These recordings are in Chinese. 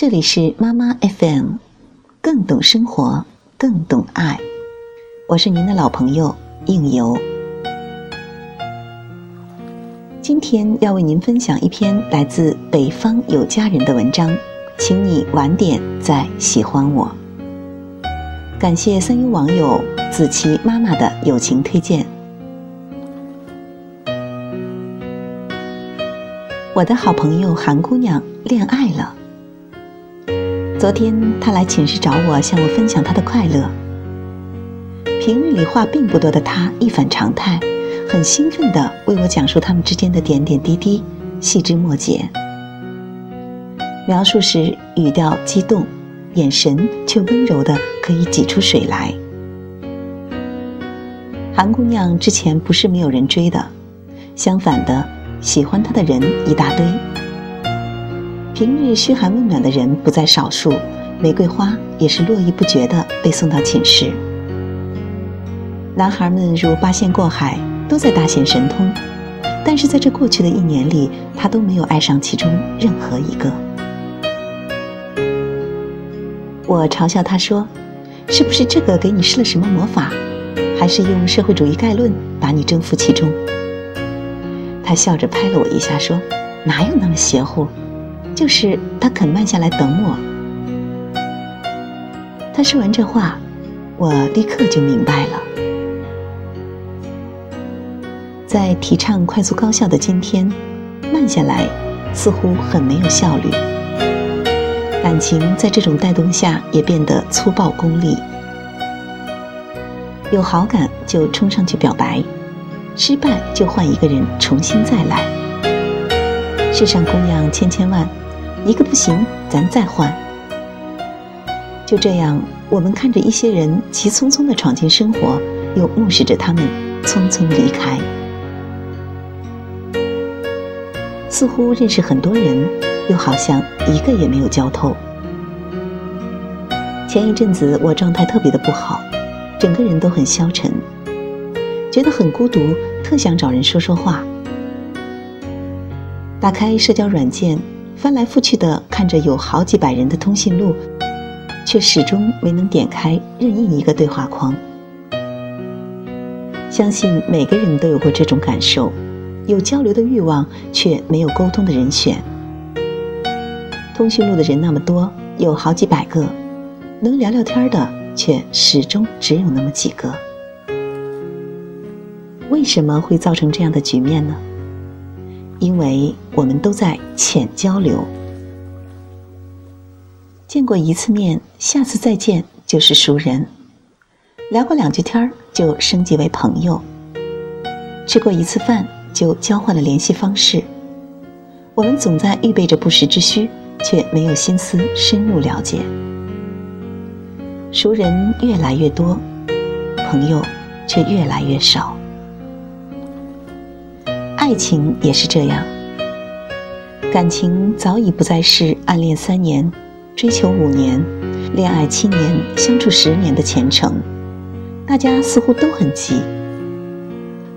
这里是妈妈 FM，更懂生活，更懂爱。我是您的老朋友应由。今天要为您分享一篇来自北方有佳人的文章，请你晚点再喜欢我。感谢三优网友子琪妈妈的友情推荐。我的好朋友韩姑娘恋爱了。昨天她来寝室找我，向我分享她的快乐。平日里话并不多的她一反常态，很兴奋地为我讲述他们之间的点点滴滴、细枝末节。描述时语调激动，眼神却温柔的可以挤出水来。韩姑娘之前不是没有人追的，相反的。喜欢她的人一大堆，平日嘘寒问暖的人不在少数，玫瑰花也是络绎不绝的被送到寝室。男孩们如八仙过海，都在大显神通，但是在这过去的一年里，他都没有爱上其中任何一个。我嘲笑他说：“是不是这个给你施了什么魔法，还是用社会主义概论把你征服其中？”他笑着拍了我一下，说：“哪有那么邪乎？就是他肯慢下来等我。”他说完这话，我立刻就明白了。在提倡快速高效的今天，慢下来似乎很没有效率。感情在这种带动下也变得粗暴功利，有好感就冲上去表白。失败就换一个人重新再来。世上姑娘千千万，一个不行咱再换。就这样，我们看着一些人急匆匆地闯进生活，又目视着他们匆匆离开。似乎认识很多人，又好像一个也没有交透。前一阵子我状态特别的不好，整个人都很消沉。觉得很孤独，特想找人说说话。打开社交软件，翻来覆去的看着有好几百人的通讯录，却始终没能点开任意一个对话框。相信每个人都有过这种感受：有交流的欲望，却没有沟通的人选。通讯录的人那么多，有好几百个，能聊聊天的却始终只有那么几个。为什么会造成这样的局面呢？因为我们都在浅交流，见过一次面，下次再见就是熟人；聊过两句天儿就升级为朋友；吃过一次饭就交换了联系方式。我们总在预备着不时之需，却没有心思深入了解。熟人越来越多，朋友却越来越少。爱情也是这样，感情早已不再是暗恋三年、追求五年、恋爱七年、相处十年的前程。大家似乎都很急，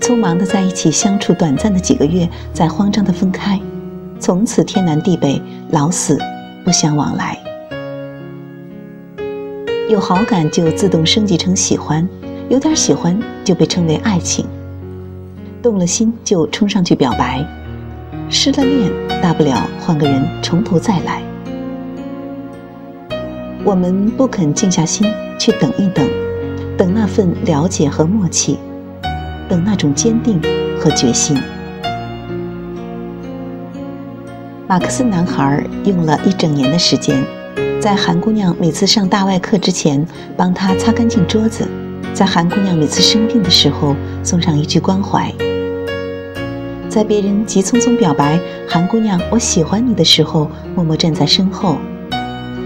匆忙的在一起相处短暂的几个月，再慌张的分开，从此天南地北，老死不相往来。有好感就自动升级成喜欢，有点喜欢就被称为爱情。动了心就冲上去表白，失了恋大不了换个人从头再来。我们不肯静下心去等一等，等那份了解和默契，等那种坚定和决心。马克思男孩用了一整年的时间，在韩姑娘每次上大外课之前帮她擦干净桌子，在韩姑娘每次生病的时候送上一句关怀。在别人急匆匆表白“韩姑娘，我喜欢你”的时候，默默站在身后；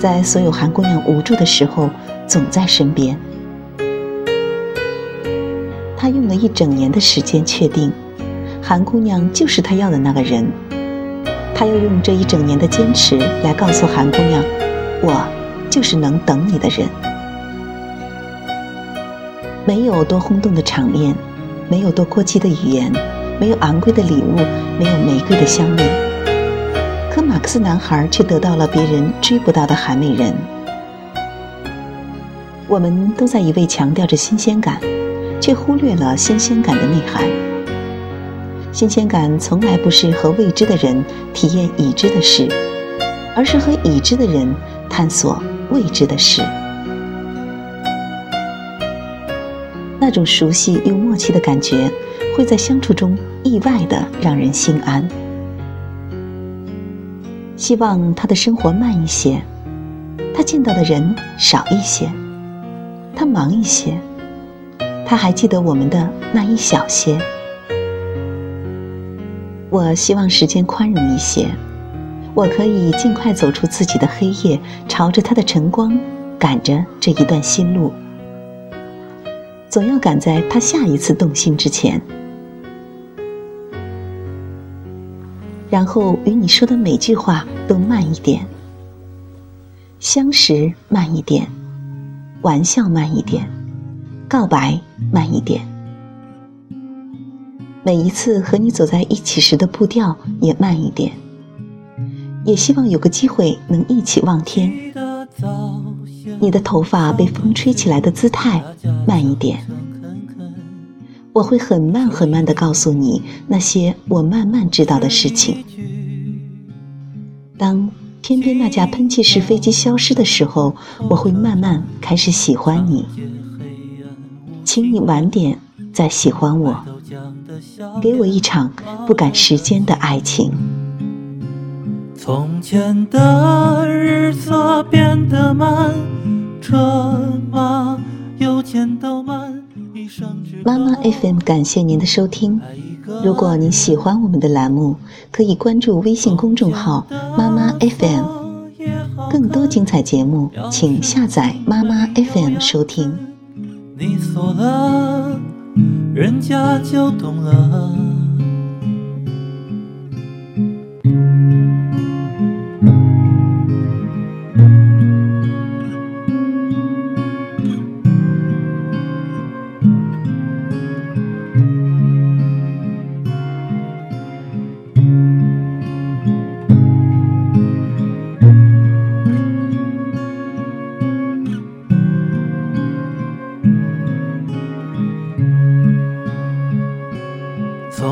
在所有韩姑娘无助的时候，总在身边。他用了一整年的时间确定，韩姑娘就是他要的那个人。他又用这一整年的坚持来告诉韩姑娘：“我就是能等你的人。”没有多轰动的场面，没有多过激的语言。没有昂贵的礼物，没有玫瑰的香味，可马克思男孩却得到了别人追不到的韩美人。我们都在一味强调着新鲜感，却忽略了新鲜感的内涵。新鲜感从来不是和未知的人体验已知的事，而是和已知的人探索未知的事。那种熟悉又默契的感觉，会在相处中意外的让人心安。希望他的生活慢一些，他见到的人少一些，他忙一些，他还记得我们的那一小些。我希望时间宽容一些，我可以尽快走出自己的黑夜，朝着他的晨光，赶着这一段新路。总要赶在他下一次动心之前。然后与你说的每句话都慢一点，相识慢一点，玩笑慢一点，告白慢一点，每一次和你走在一起时的步调也慢一点。也希望有个机会能一起望天，你的头发被风吹起来的姿态慢一点。我会很慢很慢的告诉你那些我慢慢知道的事情。当天边那架喷气式飞机消失的时候，我会慢慢开始喜欢你。请你晚点再喜欢我，给我一场不赶时间的爱情。从前的日色变得，慢。妈妈 FM 感谢您的收听。如果您喜欢我们的栏目，可以关注微信公众号“妈妈 FM”。更多精彩节目，请下载妈妈 FM 收听。你锁了，人家就懂了。